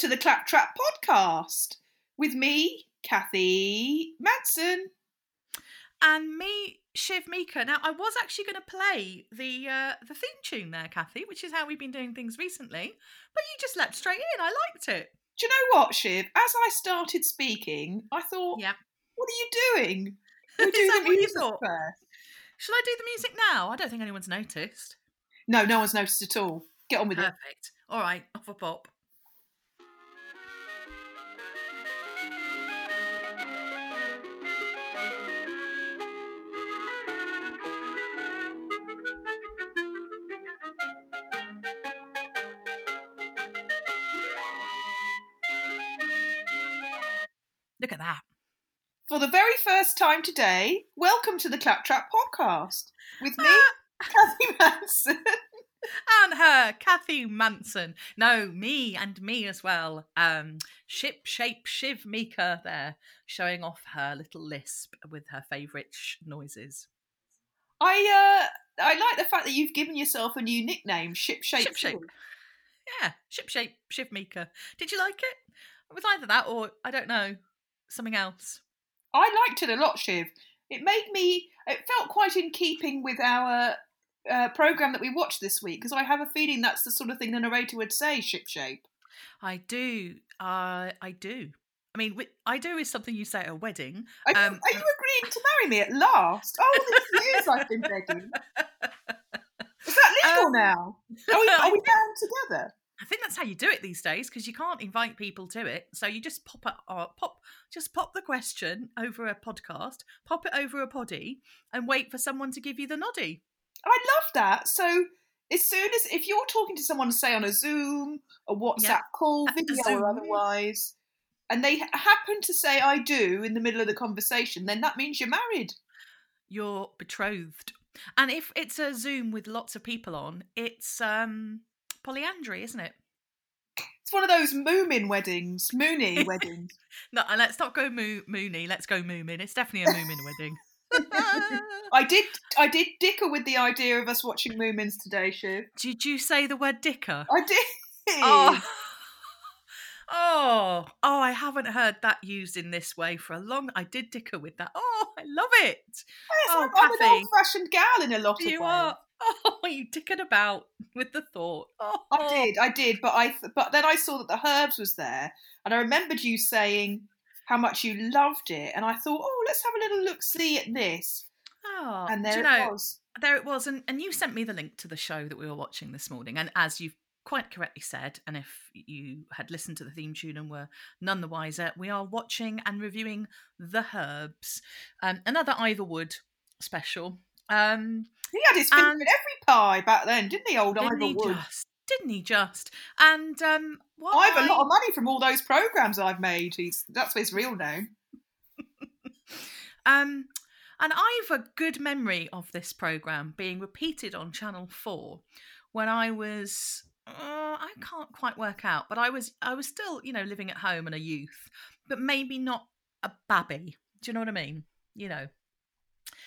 to the Claptrap podcast with me, Kathy Manson. and me, Shiv Mika. Now, I was actually going to play the uh, the theme tune there, Kathy, which is how we've been doing things recently. But you just leapt straight in. I liked it. Do you know what, Shiv? As I started speaking, I thought, Yeah. what are you doing? Do the what you music first. Shall I do the music now? I don't think anyone's noticed. No, no one's noticed at all. Get on with it. Perfect. All right, off a pop. Look at that. For the very first time today, welcome to the Claptrap podcast with me, Kathy Manson. and her, Kathy Manson. No, me and me as well. Um, ship shape Shiv Mika there, showing off her little lisp with her favourite sh- noises. I uh, I like the fact that you've given yourself a new nickname, Ship Shape. Ship shape. Yeah, ship shape Shiv Mika. Did you like it? It was either that or I don't know something else. I liked it a lot, Shiv. It made me. It felt quite in keeping with our uh, program that we watched this week because I have a feeling that's the sort of thing the narrator would say. Ship shape. I do. Uh, I do. I mean, I do is something you say at a wedding. Are, you, Um, are you agreeing to marry me at last? Oh, these years I've been begging. Is that legal Um, now? Are we, are we bound together? I think that's how you do it these days because you can't invite people to it. So you just pop it, uh, pop, just pop the question over a podcast, pop it over a poddy, and wait for someone to give you the noddy. I love that. So as soon as if you're talking to someone, say on a Zoom, a WhatsApp Yeah. call, video or otherwise, and they happen to say "I do" in the middle of the conversation, then that means you're married. You're betrothed, and if it's a Zoom with lots of people on, it's um polyandry, isn't it? It's one of those Moomin weddings, Moonie weddings. No, and let's not go moo- moony. Let's go moomin. It's definitely a moomin wedding. I did, I did dicker with the idea of us watching Moomins today, Shiv. Did you say the word dicker? I did. Oh. Oh, oh, I haven't heard that used in this way for a long. I did dicker with that. Oh, I love it. Yes, oh, I'm, an old-fashioned gal in a lot of You ways. are. Oh, you dickered about with the thought. Oh, I did, I did, but I th- but then I saw that the herbs was there, and I remembered you saying how much you loved it, and I thought, oh, let's have a little look see at this, Oh, and there it know, was. there it was, and, and you sent me the link to the show that we were watching this morning. And as you've quite correctly said, and if you had listened to the theme tune and were none the wiser, we are watching and reviewing The Herbs, um, another Ivor Wood special. Um, He had his finger in every pie back then, didn't he, old didn't Ivor he Wood? just? Didn't he just? And um, what I have a I- lot of money from all those programs I've made. He's that's his real name. Um, and I've a good memory of this program being repeated on Channel Four when I was. Uh, I can't quite work out, but I was I was still you know living at home and a youth, but maybe not a babby. Do you know what I mean? You know,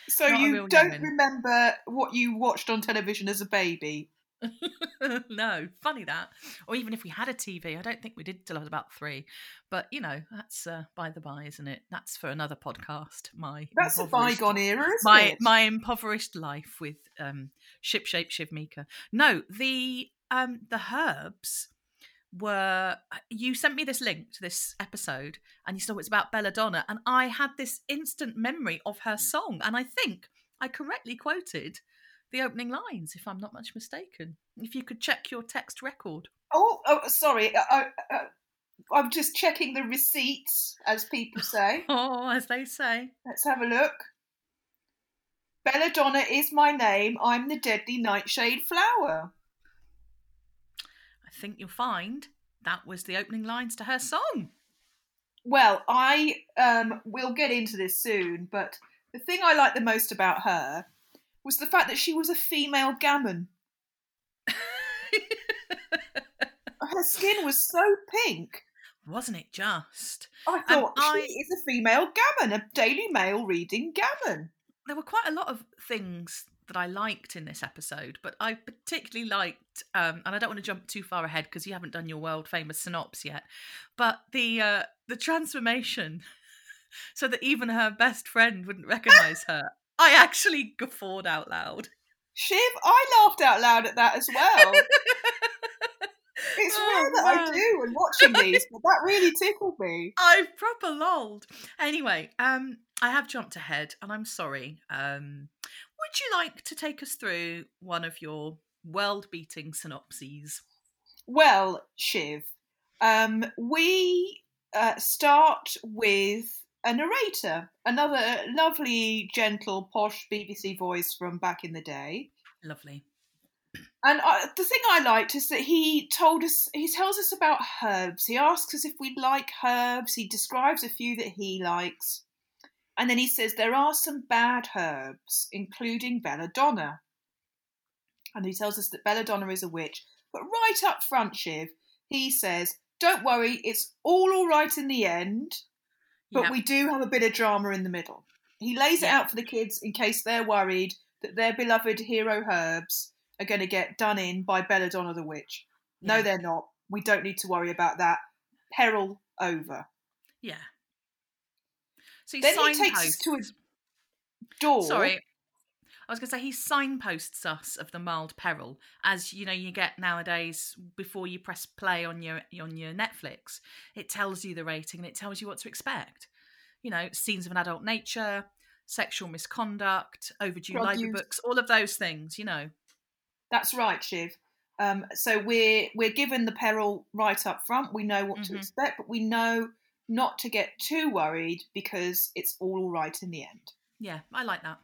So Not you don't young'un. remember what you watched on television as a baby? no, funny that. Or even if we had a TV, I don't think we did till I was about three. But you know, that's uh, by the by, isn't it? That's for another podcast. My That's a bygone era, isn't my it? my impoverished life with um ship shape shiv mika no the um the herbs were you sent me this link to this episode and you saw oh, it's about belladonna and i had this instant memory of her mm. song and i think i correctly quoted the opening lines if i'm not much mistaken if you could check your text record Oh, oh, sorry. I, I, I, I'm just checking the receipts, as people say. oh as they say Let's have a look. Belladonna is my name. I'm the deadly nightshade flower. I think you'll find that was the opening lines to her song Well, I um, will get into this soon, but the thing I liked the most about her was the fact that she was a female gammon. Her skin was so pink. wasn't it just I thought I- she is a female gammon, a Daily Mail reading gammon. there were quite a lot of things that I liked in this episode, but I particularly liked, um, and I don't want to jump too far ahead because you haven't done your world famous synopsis yet, but the uh, the transformation, so that even her best friend wouldn't recognise her. I actually guffawed out loud. Shiv, I laughed out loud at that as well. It's Oh, rare that I do when watching these, but that really tickled me. I proper lolled. Anyway, um, I have jumped ahead, and I'm sorry. Um, would you like to take us through one of your world-beating synopses? Well, Shiv, um, we uh, start with a narrator, another lovely, gentle, posh BBC voice from back in the day. Lovely. And I, the thing I liked is that he told us, he tells us about herbs. He asks us if we like herbs. He describes a few that he likes. And then he says there are some bad herbs, including belladonna. And he tells us that belladonna is a witch. But right up front, Shiv, he says, don't worry, it's all all right in the end, but Yep. we do have a bit of drama in the middle. He lays it out for the kids in case they're worried that their beloved hero herbs are going to get done in by Belladonna the witch. No, Yeah. they're not. We don't need to worry about that. Peril over. Yeah. So he Then he takes us to a door. Sorry. I was going to say he signposts us of the mild peril, as you know you get nowadays before you press play on your on your Netflix. It tells you the rating and it tells you what to expect. You know, scenes of an adult nature, sexual misconduct, overdue Drug books, all of those things. You know, That's right, Shiv. Um, so we're we're given the peril right up front. We know what to Mhm. expect, but we know not to get too worried because it's all all right in the end. yeah, I like that.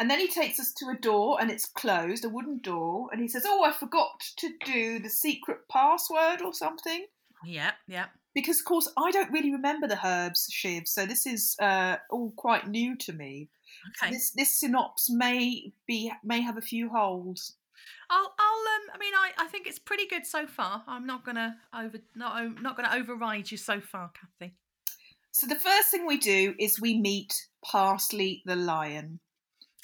And then he takes us to a door and it's closed, a wooden door, and he says, "Oh, I forgot to do the secret password or something." Yeah, yeah, Because of course I don't really remember the herbs, Shiv. So this is uh, all quite new to me. So okay. This this synopsis may be may have a few holes. I'll, I'll, um, I mean, I, I think it's pretty good so far. I'm not gonna over, not, not gonna override you so far, Kathy. So the first thing we do is we meet Parsley the lion.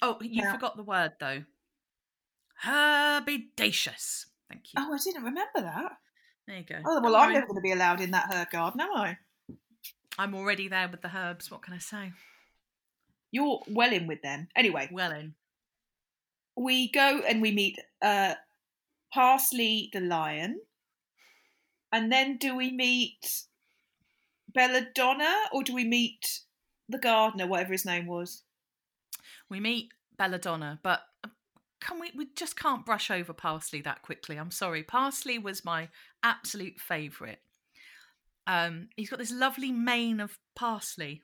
Oh, you Yeah. forgot the word though. Herbidacious. Thank you. Oh, I didn't remember that. There you go. Oh, well, I'm never going to be allowed in that herb garden, am I? I'm already there with the herbs. What can I say? You're well in with them. Anyway, Well in. We go and we meet uh, Parsley the lion. And then do we meet Belladonna or do we meet the gardener, whatever his name was? We meet Belladonna, but uh, can we? We just can't brush over Parsley that quickly. I'm sorry. Parsley was my absolute favourite. Um, he's got this lovely mane of parsley,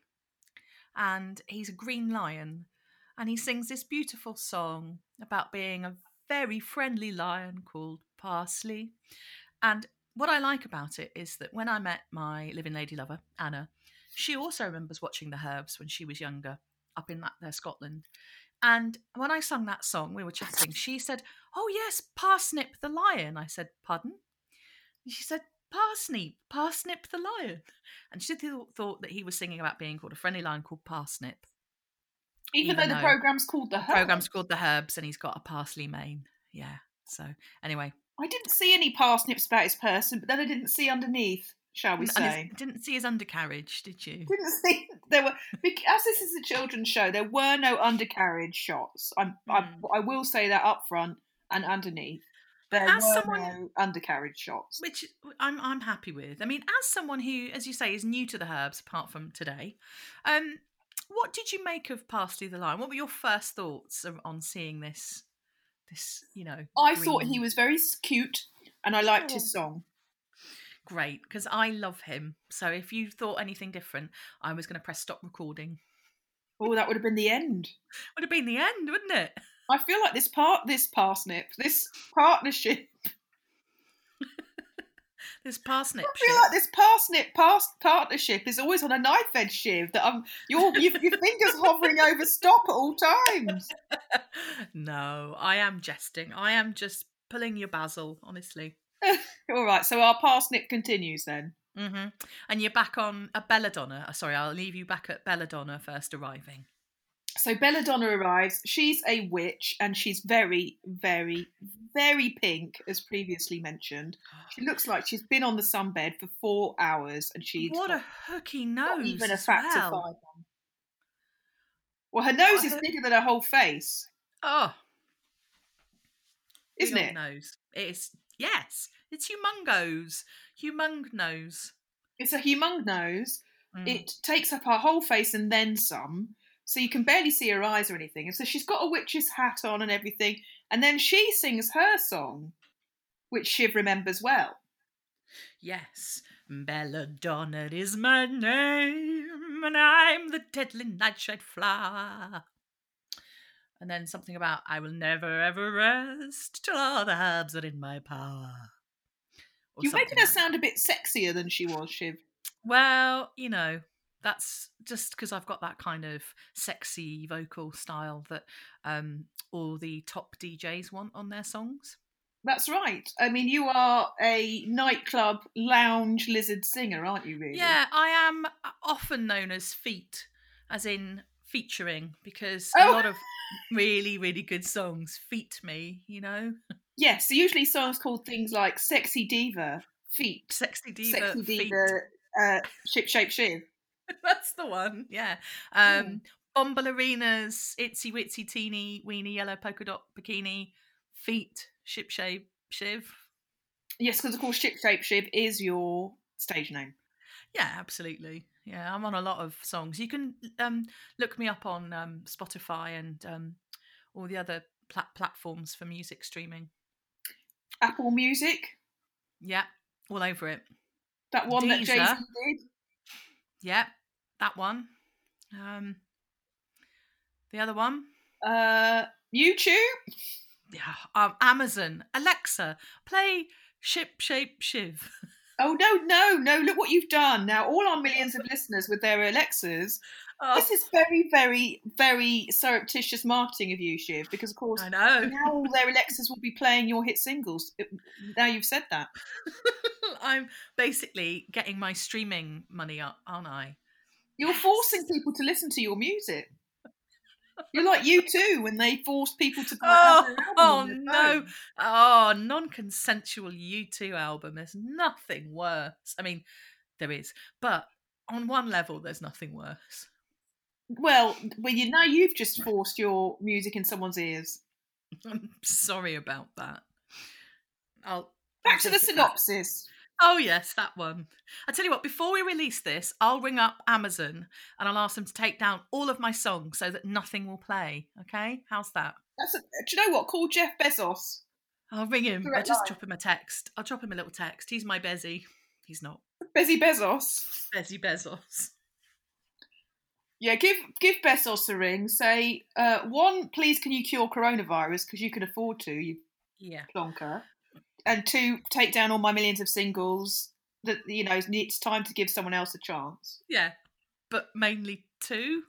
and he's a green lion, and he sings this beautiful song about being a very friendly lion called Parsley. And what I like about it is that when I met my living lady lover Anna, she also remembers watching the Herbs when she was younger, up in that there Scotland. And when I sung that song, we were chatting. She said, "Oh yes, Parsnip the lion." I said, "Pardon?" She said, "Parsnip, Parsnip the lion." And she thought that he was singing about being called a friendly lion called Parsnip. Even, Even though the program's called the herb. program's called The Herbs, and he's got a parsley mane. Yeah. So anyway, I didn't see any parsnips about his person, but then I didn't see underneath, shall we say? his- didn't see his undercarriage, did you? didn't see there were as this is a children's show there were no undercarriage shots I'm, I, Hmm. I will say that up front and underneath there As were someone- no undercarriage shots which I'm I'm happy with. I mean, as someone who, as you say, is new to the herbs, apart from today, um, what did you make of Parsley the Lion? What were your first thoughts on seeing this? This, you know, I thought he was very cute and I liked his Oh. song great because I love him. So if you thought anything different, I was going to press stop recording. oh that would have been the end Would have been the end, wouldn't it? I feel like this part this parsnip this partnership This parsnip I feel like this parsnip past partnership is always on a knife edge shiv that I'm your your, your fingers hovering over stop at all times no, I am jesting. I am just pulling your basil, honestly. all right so our parsnip continues then hmm And you're back on a Belladonna. uh, Sorry, I'll leave you back at Belladonna first arriving. So Belladonna arrives. She's a witch and she's very, very, very pink, as previously mentioned. She looks like she's been on the sunbed for four hours and she's what got a hooky not nose! even a factor well. five on. Well, her nose I is bigger than her whole face, Oh, isn't it? Nose. It's yes, it's humongos, humong nose. It's a humong nose. Mm. It takes up her whole face and then some. So you can barely see her eyes or anything. And so she's got a witch's hat on and everything. And then she sings her song, which Shiv remembers well. Yes, Belladonna is my name, and I'm the deadly nightshade flower. And then something about I will never ever rest till all the herbs are in my power. You're making her like that. sound a bit sexier than she was, Shiv. Well, you know, that's just because I've got that kind of sexy vocal style that um, all the top DJs want on their songs. That's right. I mean, you are a nightclub lounge lizard singer, aren't you, really? Yeah, I am often known as Feet, as in featuring, because Oh. a lot of really, really good songs feat me, you know? Yes, so usually songs called things like Sexy Diva, Feet, Sexy Diva, Sexy. Diva, uh, Ship Shape Shiv. That's the one, yeah. Um, Bomb ballerinas, itsy witsy teeny weeny yellow polka dot bikini, feet, ship shape, shiv. Yes, because of course Ship Shape Shiv is your stage name. Yeah, absolutely. Yeah, I'm on a lot of songs. You can um, look me up on um, Spotify and um, all the other pla- platforms for music streaming. Apple Music, Yeah, all over it. that one that Jason Deezer. did. Yeah, that one. Um, the other one. Uh, YouTube. Yeah, um, Amazon, Alexa, play Ship Shape Shiv. Oh no, no, no! Look what you've done. Now all our millions of listeners with their Alexas. Oh, This is very, very, very surreptitious marketing of you, Shiv, because of course I know. now all their Alexas will be playing your hit singles. Now you've said that. I'm basically getting my streaming money up, aren't I? You're forcing people to listen to your music. You're like you too when they forced people to buy Oh, oh no. Oh, non-consensual U2 album. There's nothing worse. I mean, there is, but on one level, there's nothing worse. Well, well, you now you've just forced your music in someone's ears. I'm sorry about that. I'll Back I'll to the take it back. synopsis. Oh yes, that one. I tell you what, before we release this, I'll ring up Amazon and I'll ask them to take down all of my songs so that nothing will play. Okay, how's that? That's a, do you know what? Call Jeff Bezos. I'll ring him. I'll just line. drop him a text. I'll drop him a little text. He's my Bezzy. He's not Bezzy Bezos. Bezzy Bezos. Yeah, give give Bezos a ring. Say, uh, one, please, can you cure coronavirus because you can afford to, you Yeah. plonker. And two, take down all my millions of singles. That you know, it's time to give someone else a chance. Yeah, but mainly two.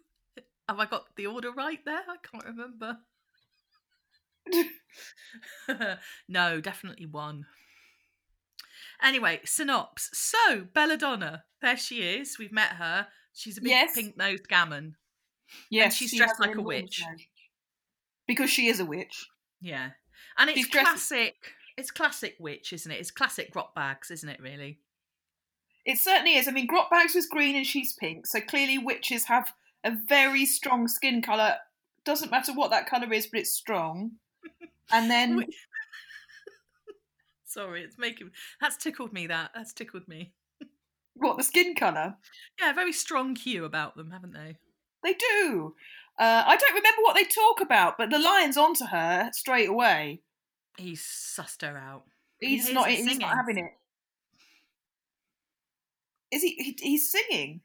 Have I got the order right there? I can't remember. no, definitely one. Anyway, synops. So, Belladonna, there she is. We've met her. She's a big Yes. pink nosed gammon. Yes, she's dressed like a witch. nose. because she is a witch. Yeah. And it's She's dressed- classic. It's classic witch, isn't it? It's classic Grotbags, isn't it, really? It certainly is. I mean, Grotbags was green and she's pink, so clearly witches have a very strong skin colour. Doesn't matter what that colour is, but it's strong. And then Sorry, it's making. That's tickled me, that. That's tickled me. what the skin colour? Yeah, very strong hue about them, haven't they? They do. Uh, I don't remember what they talk about, but the lion's onto her straight away. He's sussed her out. He's not. He's singing. not having it. Is he, he? He's singing.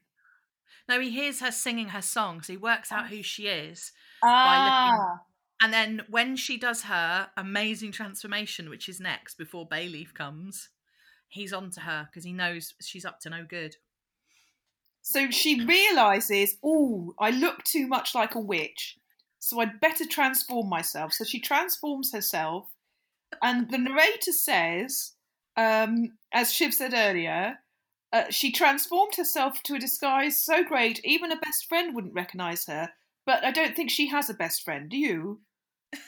No, he hears her singing her songs. he works out who she is. Ah, And then when she does her amazing transformation, which is next before Bayleaf comes, he's on to her because he knows she's up to no good. so she realizes, oh, I look too much like a witch, so I'd better transform myself. So she transforms herself, and the narrator says, um, as Shiv said earlier, uh, she transformed herself to a disguise so great even a best friend wouldn't recognize her. but I don't think she has a best friend. Do you?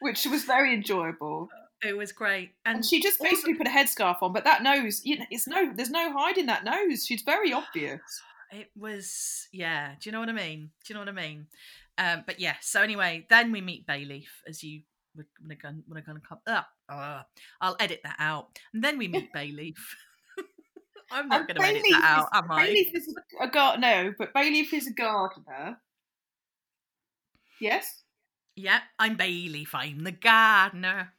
Which was very enjoyable. It was great, and, And she just also- basically put a headscarf on, but that nose, you know, it's no, there's no hiding that nose. She's very obvious. It was, yeah. Do you know what I mean? Do you know what I mean? Um, but yeah. So anyway, then we meet Bayleaf as you were going to come. Uh, uh, I'll edit that out. And then we meet Bayleaf. I'm not going to edit that out, is- am I? Bayleaf is a gar- no, but Bayleaf is a gardener. Yes. Yeah, I'm Bayleaf. I'm the gardener.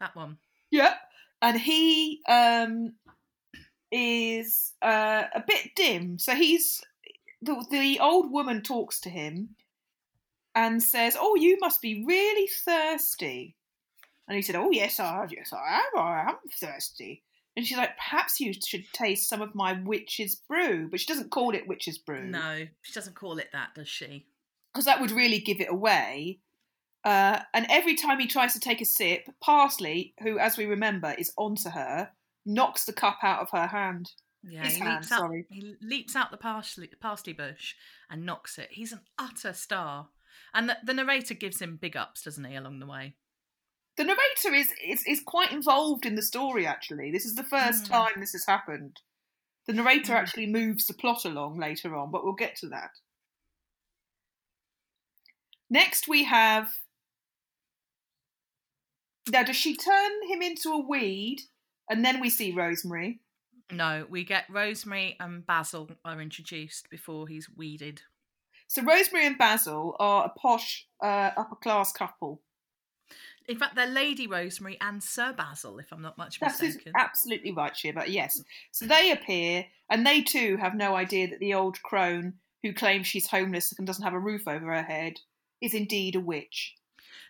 That one. Yeah. And he um is uh, a bit dim. So he's the the old woman talks to him and says, "Oh, you must be really thirsty." And he said, "Oh, yes, I yes I am. I am thirsty." And she's like, "Perhaps you should taste some of my witch's brew," but she doesn't call it witch's brew No, she doesn't call it that, does she? because that would really give it away. Uh, and every time he tries to take a sip, Parsley, who, as we remember, is onto her, knocks the cup out of her hand. Yeah, His he hand, leaps out. sorry. He leaps out the parsley, parsley bush and knocks it. He's an utter star, and the, the narrator gives him big ups, doesn't he, along the way? The narrator is, is is quite involved in the story. Actually, this is the first Mm. time this has happened. The narrator Mm. actually moves the plot along later on, but we'll get to that. Next, we have. Now, does she turn him into a weed, and then we see Rosemary? No, we get Rosemary and Basil are introduced before he's weeded. So Rosemary and Basil are a posh uh, upper class couple. In fact, they're Lady Rosemary and Sir Basil, if I'm not much That is mistaken. absolutely right, Shiva. Yes. So they appear, and they too have no idea that the old crone who claims she's homeless and doesn't have a roof over her head is indeed a witch.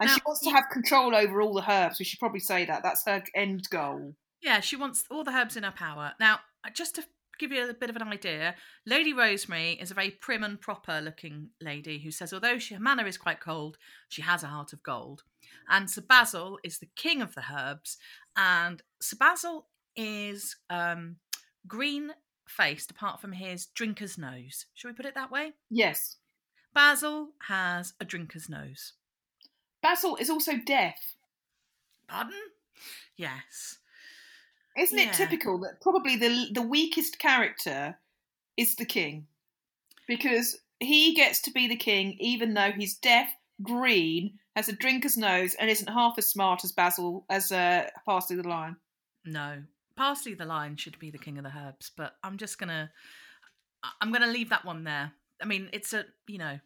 And she wants to have control over all the herbs. We should probably say that. That's her end goal. Yeah, she wants all the herbs in her power. Now, just to give you a bit of an idea, Lady Rosemary is a very prim and proper looking lady who says, although she, her manner is quite cold, she has a heart of gold. And Sir Basil is the king of the herbs, and Sir Basil is um, green faced apart from his drinker's nose. Shall we put it that way? Yes. Basil has a drinker's nose. Basil is also deaf. Pardon? Yes. Isn't Yeah. it typical that probably the the weakest character is the king? Because he gets to be the king even though he's deaf, green, has a drinker's nose, and isn't half as smart as Basil as uh, Parsley the Lion. No, Parsley the lion should be the king of the herbs, but I'm just gonna, I'm gonna leave that one there. I mean, it's a, you know,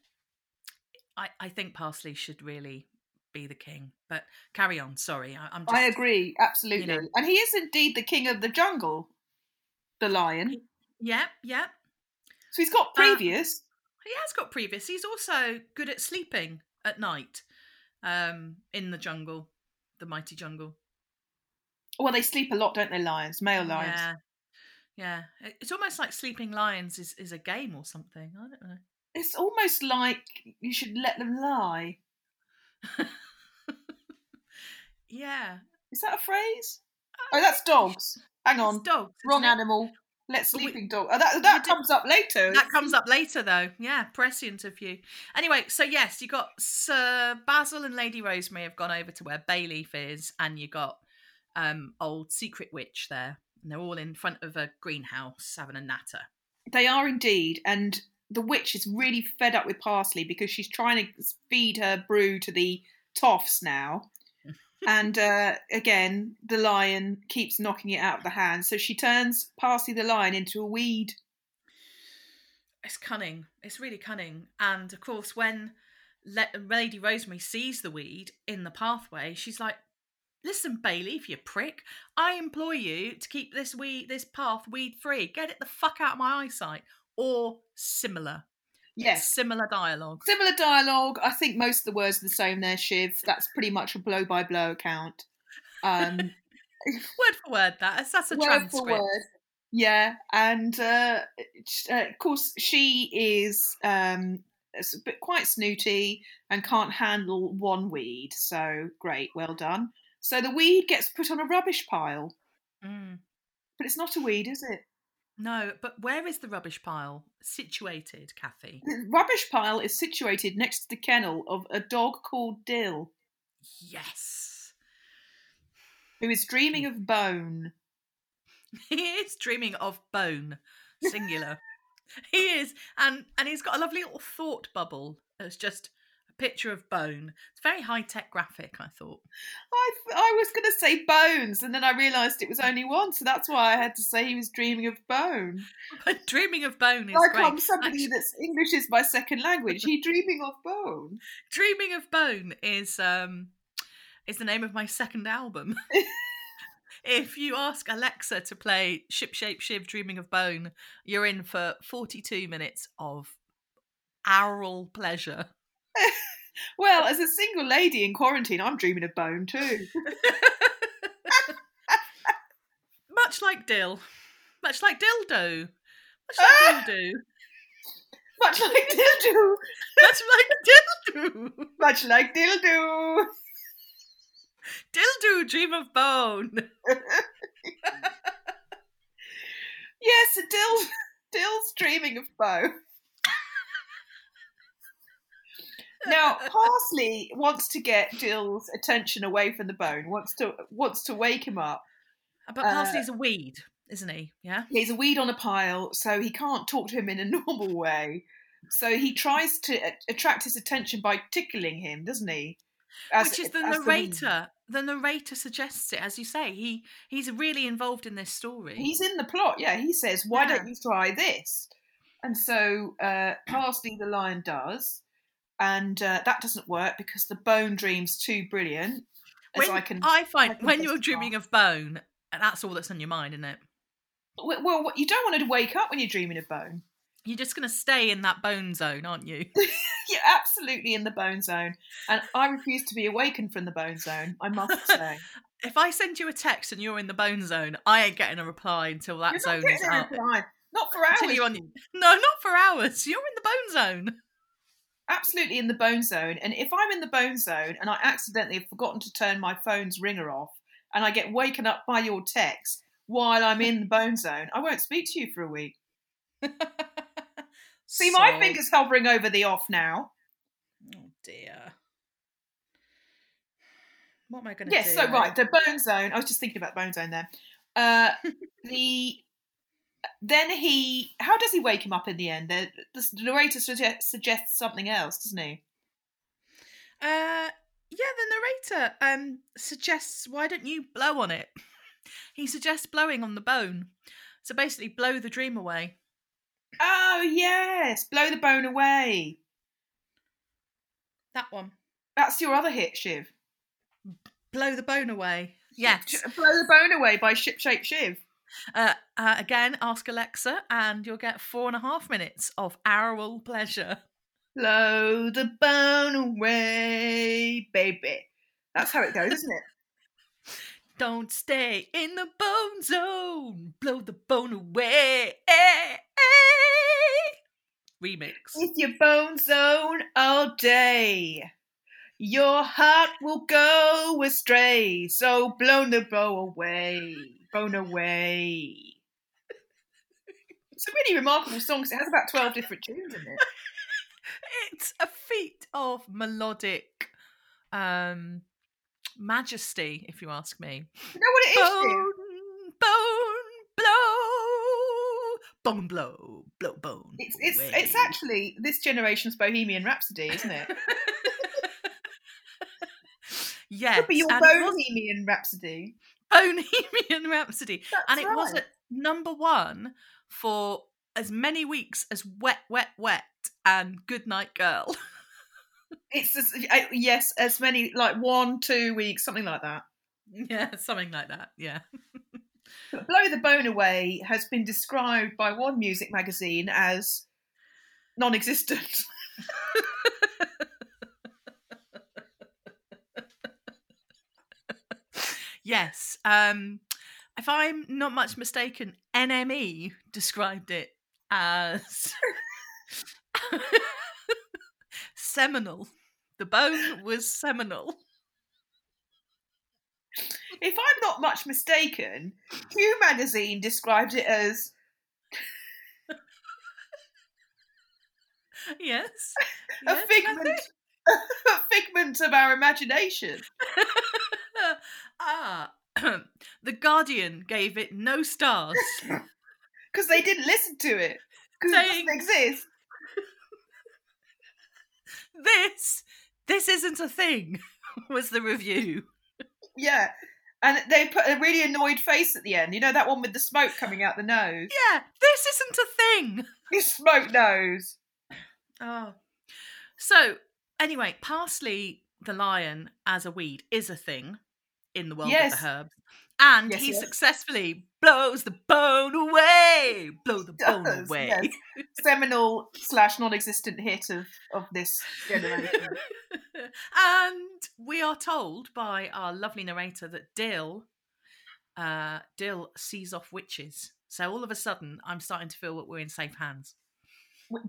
I I think Parsley should really be the king, but carry on. Sorry, I, I'm. Just, I agree, absolutely. know. And he is indeed the king of the jungle, the lion. Yeah, yeah. So he's got Uh, previous. He has got previous. He's also good at sleeping at night, um, in the jungle, the mighty jungle. well, they sleep a lot, don't they? Lions, male lions. Yeah, yeah. It's almost like sleeping lions is is a game or something. I don't know. It's almost like you should let them lie. yeah. Is that a phrase? Oh, that's dogs. Hang on, dogs. wrong animal. Let But we- sleeping dog. Oh, that that did- comes up later. That comes up later, though. Yeah, prescient of you. Anyway, so yes, you got Sir Basil and Lady Rosemary have gone over to where Bayleaf is, and you got um old Secret Witch there, and they're all in front of a greenhouse having a natter. They are indeed, and the witch is really fed up with Parsley because she's trying to feed her brew to the toffs now. and uh, again, the lion keeps knocking it out of the hand, so she turns Parsley the lion into a weed. It's cunning. It's really cunning. And of course, when Le- Lady Rosemary sees the weed in the pathway, she's like, "Listen, Bayleaf, you prick! I implore you to keep this weed, this path, weed free. Get it the fuck out of my eyesight." Or similar. Yes. Similar dialogue. Similar dialogue. I think most of the words are the same there, Shiv. That's pretty much a blow by blow account. Um, Word for word. That that's a word transcript. for word. Yeah, and uh, uh, of course she is um, s- a bit quite snooty and can't handle one weed. So great, well done. So the weed gets put on a rubbish pile, Mm. but it's not a weed, is it? No, but where is the rubbish pile situated, Kathy? The rubbish pile is situated next to the kennel of a dog called Dill, Yes. who is dreaming of bone. He is dreaming of bone, singular. he is, and and he's got a lovely little thought bubble. It's just picture of bone. It's very high tech graphic. I thought. I, I was going to say bones, and then I realised it was only one, so that's why I had to say he was dreaming of bone. But dreaming of bone is Like great. I'm somebody Actually, that's English is my second language. He dreaming of bone. dreaming of bone is um is the name of my second album. if you ask Alexa to play Ship Shape Shiv Dreaming of Bone, you're in for 42 minutes of aural pleasure. Well, as a single lady in quarantine, I'm dreaming of bone too. Much like Dill. Much like Dildo. Much like ah! Dildo. Much like dildo. Much like Dildo. Much like dildo. Dildo Dream of Bone. Yes, Dill. Dill's dreaming of bone. Now, Parsley wants to get Dill's attention away from the bone. wants to wants to wake him up. But Uh, Parsley's a weed, isn't he? Yeah? He's a weed on a pile, so he can't talk to him in a normal way. So he tries to attract his attention by tickling him, doesn't he? As- Which is the narrator. The narrator suggests it, as you say. He he's really involved in this story. He's in the plot, yeah. He says, "Why Yeah. don't you try this?" And so uh, Parsley the lion does, and uh, that doesn't work because the bone dream's too brilliant. As when, I can, I find I can when you're dreaming of bone, and that's all that's on your mind, isn't it? well, well, you don't want to wake up when you're dreaming of bone. You're just going to stay in that bone zone, aren't you? You're absolutely in the bone zone, and I refuse to be awakened from the bone zone. I must say, if I send you a text and you're in the bone zone, I ain't getting a reply until that you're zone is reply. Not for hours. no, not for hours. You're in the bone zone. Absolutely in the bone zone. And if I'm in the bone zone and I accidentally have forgotten to turn my phone's ringer off and I get woken up by your text while I'm in the bone zone, I won't speak to you for a week. See, my finger's hovering over the off now. Oh dear. What am I going to Yes, do? Yes, so right, the bone zone. I was just thinking about the bone zone there. Uh, the then he, how does he wake him up in the end? The, the narrator suggest, suggests something else, doesn't he? Uh, yeah, the narrator um suggests why don't you blow on it? He suggests blowing on the bone. So basically, blow the dream away. Oh yes, blow the bone away. That one. That's your other hit, Shiv. Blow the bone away. Yes. Blow the bone away by Ship Shape Shiv. Uh, uh, again, ask Alexa, and you'll get four and a half minutes of aural pleasure. Blow the bone away, baby. That's how it goes, isn't it? Don't stay in the bone zone. Blow the bone away. Eh, eh. Remix. It's your bone zone all day. Your heart will go astray. So blow the bow away. Bone away. It's a really remarkable song 'cause it has about 12 different tunes in it. It's a feat of melodic um majesty, if you ask me. You know what it is? Bone, bone, blow, bone, blow, blow, bone. It's, it's, away. it's actually this generation's Bohemian Rhapsody, isn't it? yes, Could be your Bohemian Rhapsody. Bohemian Rhapsody, That's and it was right. at number one for as many weeks as Wet, Wet, Wet and Good Night Girl. It's just, yes, as many like one, two weeks, something like that. yeah, something like that. Yeah. Blow the Bone Away has been described by one music magazine as non-existent. Yes. Um, if I'm not much mistaken, NME described it as seminal. The bone was seminal. If I'm not much mistaken, Q magazine described it as yes, a yes, figment, a figment of our imagination. ah, the Guardian gave it no stars. Because they didn't listen to it. Because it doesn't exist. this, this isn't a thing. Was the review? Yeah. And they put a really annoyed face at the end. You know that one with the smoke coming out the nose? Yeah, this isn't a thing. His smoke nose. Oh. So, anyway, parsley, the lion as a weed, is a thing in the world of the herbs. And Yes, he yes. successfully blows the bone away. Blow the bone away. yes. Seminal slash non existent hit of, of this generation. and we are told by our lovely narrator that Dill, uh, Dill sees off witches. So all of a sudden, I'm starting to feel that we're in safe hands.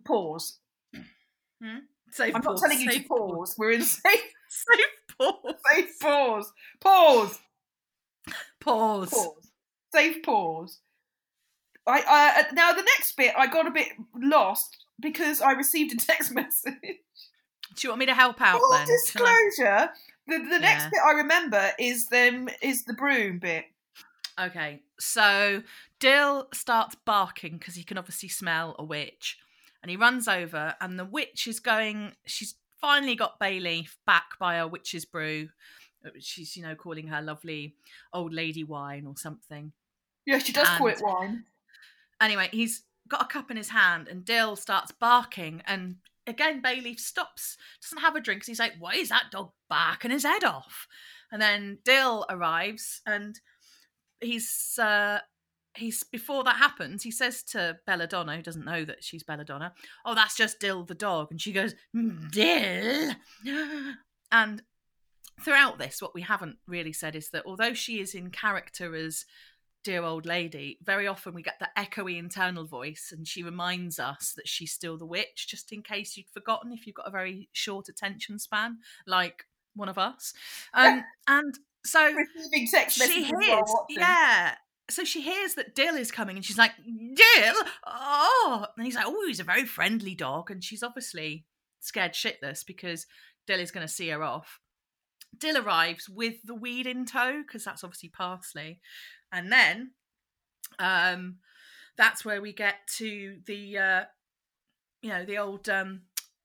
Pause. Safe I'm not pause, telling you to safe pause. We're in safe, Safe pause. safe pause. Pause. Pause. Pause. Safe pause. I uh, now the next bit I got a bit lost because I received a text message. Do you want me to help out Full then? I- disclosure: the the next Yeah. bit I remember is them is the broom bit. Okay, so Dill starts barking because he can obviously smell a witch, and he runs over, and the witch is going. She's finally got Bayleaf back by a witch's brew. uh, She's, you know, calling her lovely old lady wine or something. Yeah, she does call it wine. Anyway, he's got a cup in his hand, and Dill starts barking, and again Bayleaf stops, doesn't have a drink, 'cause he's like, "Why is that dog barking his head off?" And then Dill arrives, and he's uh, he's before that happens, he says to Belladonna, who doesn't know that she's Belladonna, "Oh, that's just Dill the dog," and she goes, "Mm, "Dill," and throughout this, what we haven't really said is that although she is in character as dear old lady, very often we get the echoey internal voice, and she reminds us that she's still the witch, just in case you'd forgotten if you've got a very short attention span, like one of us. Um, and so Receiving text she messages hears, yeah. So she hears that Dill is coming, and she's like, "Dill, oh!" And he's like, "Oh, he's a very friendly dog," and she's obviously scared shitless because Dill is going to see her off. Dill arrives with the weed in tow because that's obviously parsley, and then, um, that's where we get to the, uh, you know, the old um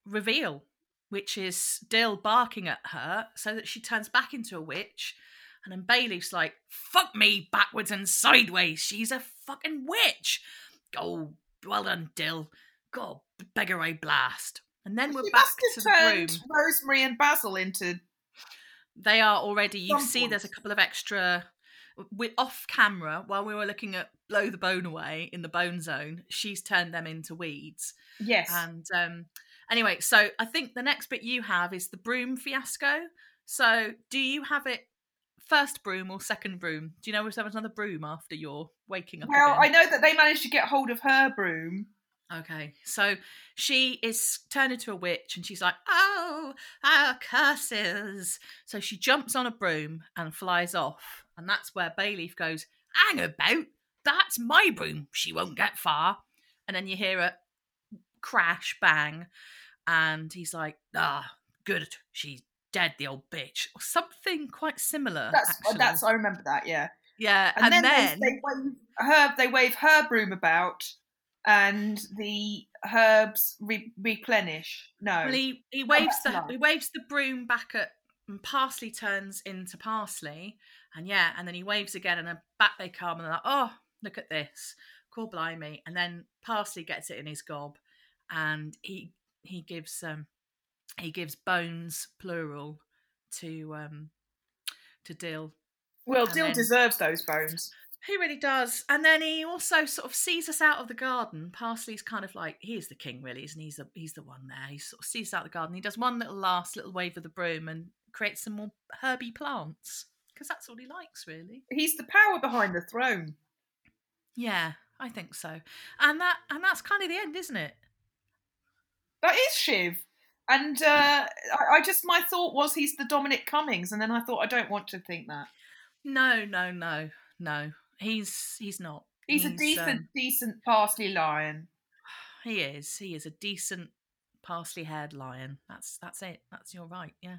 reveal, which is Dill barking at her so that she turns back into a witch. And then Bayleaf's like, fuck me backwards and sideways. She's a fucking witch. Oh, well done, Dill. God, beggar I blast. And then we're She back to the broom. Rosemary and Basil into They are already, you see there's a couple of extra. We're off camera while we were looking at Blow the Bone Away in the Bone Zone. She's turned them into weeds. yes. And um, anyway, so I think the next bit you have is the broom fiasco. So do you have it first broom or second broom? Do you know if there was another broom after your waking up? well, I know that they managed to get hold of her broom. Okay, so she is turned into a witch and she's like, oh, our curses. So she jumps on a broom and flies off. And that's where Bayleaf goes, hang about, that's my broom. She won't get far. And then you hear a crash, bang. And he's like, ah, good, she's dead, the old bitch. Or something quite similar. That's actually. that's I remember that. Yeah. yeah. And, And, then, then, they, they wave her they wave her broom about, and the herbs re- replenish. No. Well, he, he waves that's the nice. he waves the broom back at and parsley turns into parsley, and yeah, and then he waves again, and then back they come, and they're like, oh, look at this, cool blimey, and then parsley gets it in his gob, and he he gives um he gives bones plural to um to Dill. well, and Dill then- deserves those bones. He really does. And then he also sort of sees us out of the garden. Parsley's kind of like he is the king, really, isn't he? He's the he's the one there. He sort of sees us out of the garden. He does one little last little wave of the broom and creates some more herby plants because that's all he likes, really. He's the power behind the throne. Yeah, I think so. And that and that's kind of the end, isn't it? That is Shiv. And uh, I, I just my thought was he's the Dominic Cummings, and then I thought I don't want to think that No, no, no, no. He's he's not. he's, a decent, um, decent parsley lion. he is. He is a decent parsley haired lion. That's that's it. That's you're right. Yeah,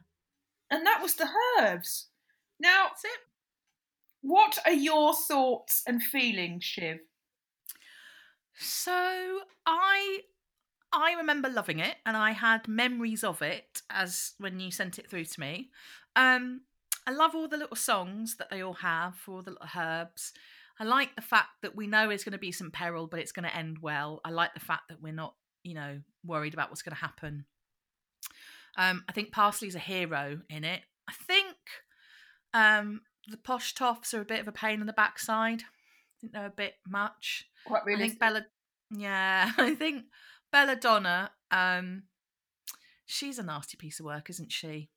And that was the herbs. Now, what are your thoughts and feelings, Shiv? So I I remember loving it, and I had memories of it as when you sent it through to me. Um, I love all the little songs that they all have for all the little herbs. I like the fact that we know it's going to be some peril, but it's going to end well. I like the fact that we're not, you know, worried about what's going to happen. Um, I think Parsley's a hero in it. I think um, the posh toffs are a bit of a pain in the backside. I think they're a bit much. Quite I think Bella. Yeah, I think Belladonna. Um, she's a nasty piece of work, isn't she?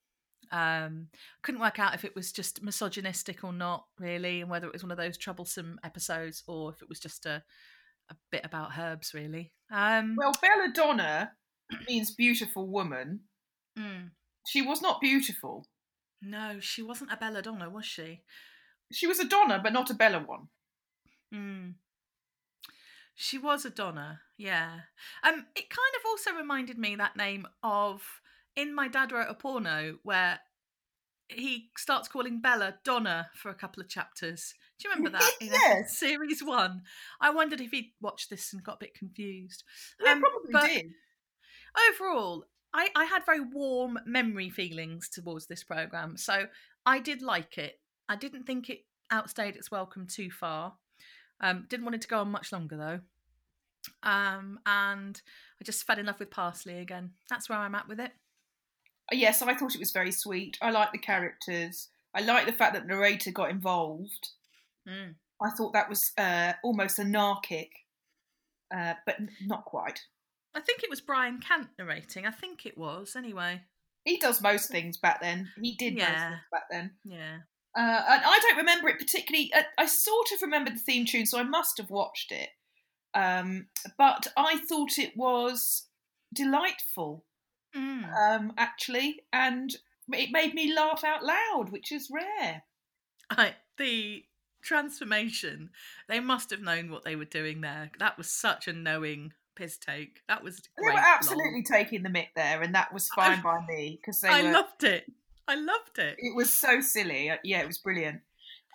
Um, couldn't work out if it was just misogynistic or not, really, and whether it was one of those troublesome episodes or if it was just a a bit about herbs, really. Um, Well, Belladonna means beautiful woman. mm, She was not beautiful. no, she wasn't a Belladonna, was she? She was a Donna, but not a Bella one. Mm. She was a Donna, yeah. Um, it kind of also reminded me that name of in my dad wrote a porno where he starts calling Bella Donna for a couple of chapters. Do you remember that? Yes. series one. I wondered if he'd watched this and got a bit confused. Yeah, Um, probably did. overall, I, I had very warm memory feelings towards this program, so I did like it. I didn't think it outstayed its welcome too far. Um, didn't want it to go on much longer though. Um, and I just fell in love with parsley again. That's where I'm at with it. Yes, I thought it was very sweet. I like the characters. I like the fact that the narrator got involved. Mm. I thought that was uh, almost anarchic, uh, but not quite. I think it was Brian Cant narrating. I think it was anyway. He does most things back then. He did most Yeah. things back then. Yeah. Uh, and I don't remember it particularly. Uh, I sort of remember the theme tune, so I must have watched it. Um, but I thought it was delightful, Mm. um, actually, and it made me laugh out loud, which is rare. I, the transformation, they must have known what they were doing there. That was such a knowing piss take. That was They were absolutely taking the mick there, and that was I- fine by me because they I were. loved it. I loved it. it was so silly. Uh, Yeah, it was brilliant.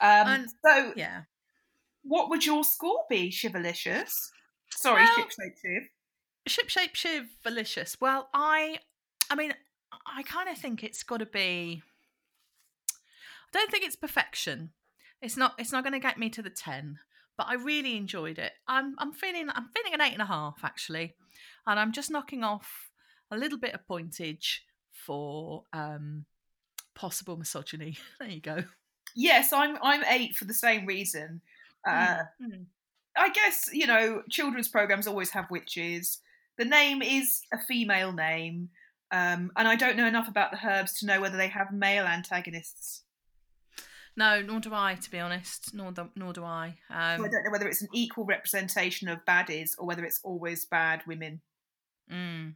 Um, And- so, Yeah. what would your score be, Shivalicious? Sorry, Well- Ship Shape Shiv. Ship shape shiv. Well, I I mean, I kind of think it's got to be I don't think it's perfection. It's not it's not going to get me to the 10, but I really enjoyed it. I'm I'm feeling I'm feeling an eight and a half actually. And I'm just knocking off a little bit of pointage for um possible misogyny. There you go. Yes, I'm. I'm eight for the same reason. Uh, Mm. I guess you know children's programs always have witches. The name is a female name, um, and I don't know enough about the herbs to know whether they have male antagonists. No, nor do I, to be honest. Nor do, nor do I. So Um, I don't know whether it's an equal representation of baddies or whether it's always bad women. mm.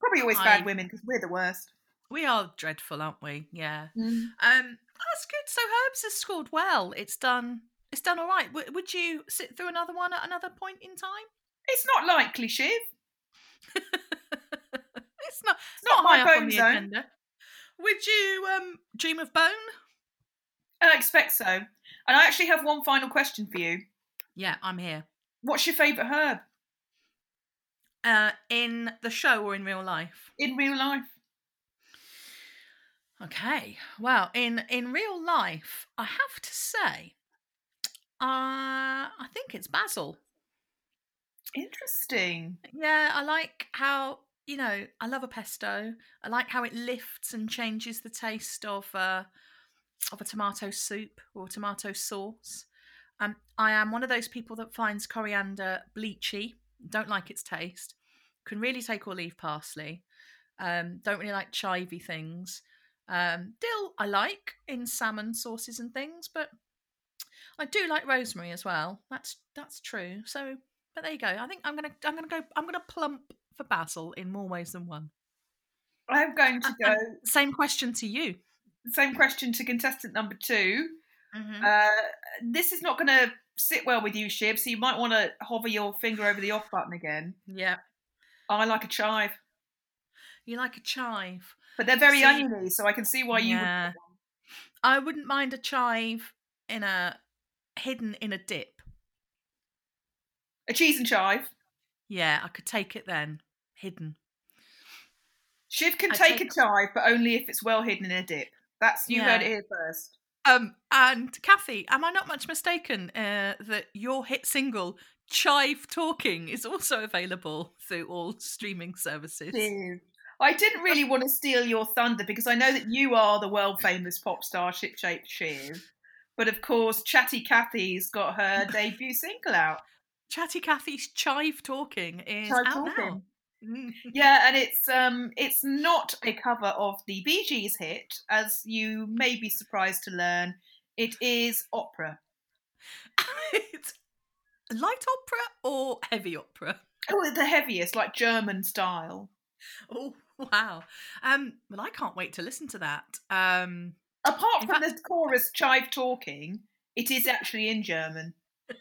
Probably always I- bad women because we're the worst. We are dreadful, aren't we? Yeah. Mm. Um, that's good. So Herbs has scored well. It's done. It's done all right. W- would you sit through another one at another point in time? It's not likely, Shiv. it's not. It's not high my up on bone the zone. agenda. Would you um dream of bone? I expect so. And I actually have one final question for you. Yeah, I'm here. What's your favourite herb Uh, in the show or in real life? in real life? Okay. Well, in in real life, I have to say, uh, I think it's basil. Interesting. Yeah, I like how you know I love a pesto. I like how it lifts and changes the taste of uh, of a tomato soup or tomato sauce. Um, I am one of those people that finds coriander bleachy. Don't like its taste. Can really take or leave parsley. Um, don't really like chivy things. Um, dill I like in salmon sauces and things, but I do like rosemary as well. That's that's true. So but there you go. I think I'm gonna I'm gonna go I'm gonna plump for basil in more ways than one. I'm going to go. Same question to you. Same question to contestant number 2 Mm-hmm. Uh, this is not going to sit well with you, Shiv, so you might want to hover your finger over the off button again. yeah. I like a chive. You like a chive. But they're very See- oniony, so I can see why you would. Yeah. I wouldn't mind a chive in a hidden in a dip. A cheese and chive. Yeah, I could take it then. Hidden. Shiv can take, take- a chive, but only if it's well hidden in a dip. That's you heard it here first. Um, and Kathy, am I not much mistaken uh, that your hit single "Chive Talking" is also available through all streaming services? Shiv. I didn't really want to steal your thunder because I know that you are the world famous pop star Ship Shaped Shiv. But of course, Chatty Cathy's got her debut single out. Chatty Cathy's "Chive Talking" is Chive out now. Talking. Mm. Yeah, and it's um it's not a cover of the Bee Gees hit, as you may be surprised to learn. It is opera. it's light opera or heavy opera. Oh, the heaviest, like German style. Oh wow! Um, well, I can't wait to listen to that. Um, Apart from the chorus chive talking, it is actually in German.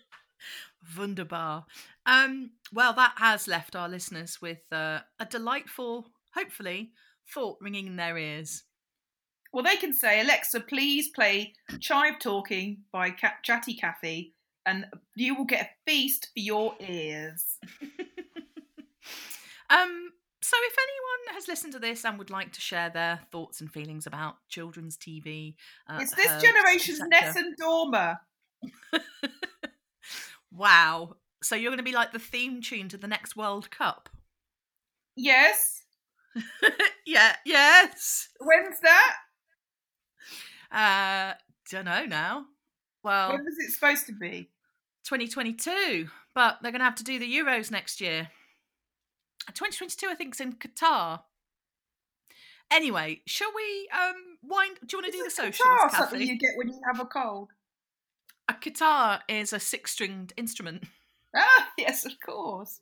Wunderbar. Um, well, that has left our listeners with uh, a delightful, hopefully, thought ringing in their ears. Well, they can say, Alexa, please play Chive Talking by Ca- Chatty Cathy, and you will get a feast for your ears. um, so, if anyone has listened to this and would like to share their thoughts and feelings about children's TV, uh, it's this generation's. Nessun Dorma. Wow! So you're going to be like the theme tune to the next World Cup? Yes. yeah. Yes. When's that? Uh, don't know now. Well, When was it supposed to be? 2022, but they're going to have to do the Euros next year. 2022, I think, is in Qatar. Anyway, shall we um wind? Do you want to do the socials, guitar something Kathy? you get when you have a cold? A guitar is a six-stringed instrument. Ah, yes, of course.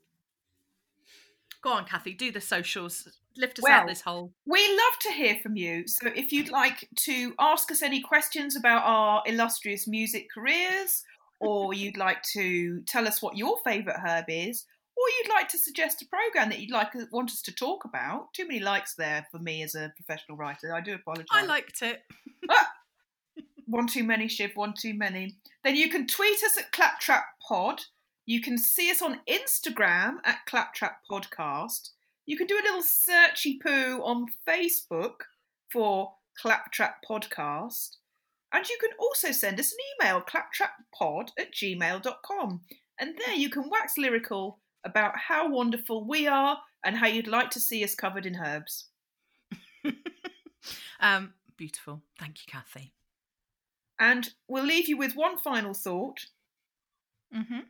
Go on, Kathy, do the socials. Lift us Well, out this hole. We love to hear from you. So if you'd like to ask us any questions about our illustrious music careers, or you'd like to tell us what your favourite herb is, or you'd like to suggest a programme that you'd like uh, want us to talk about, too many likes there for me as a professional writer. I do apologise. I liked it. Ah! one too many, Shiv, one too many. Then you can tweet us at Claptrap Pod. You can see us on Instagram at Claptrap Podcast. You can do a little searchy poo on Facebook for Claptrap Podcast. And you can also send us an email, claptrappod at gmail.com. And there you can wax lyrical about how wonderful we are and how you'd like to see us covered in herbs. um, beautiful. Thank you, Kathy. And we'll leave you with one final thought. Mm-hmm.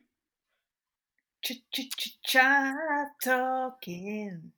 Ch-ch-ch-chive talking.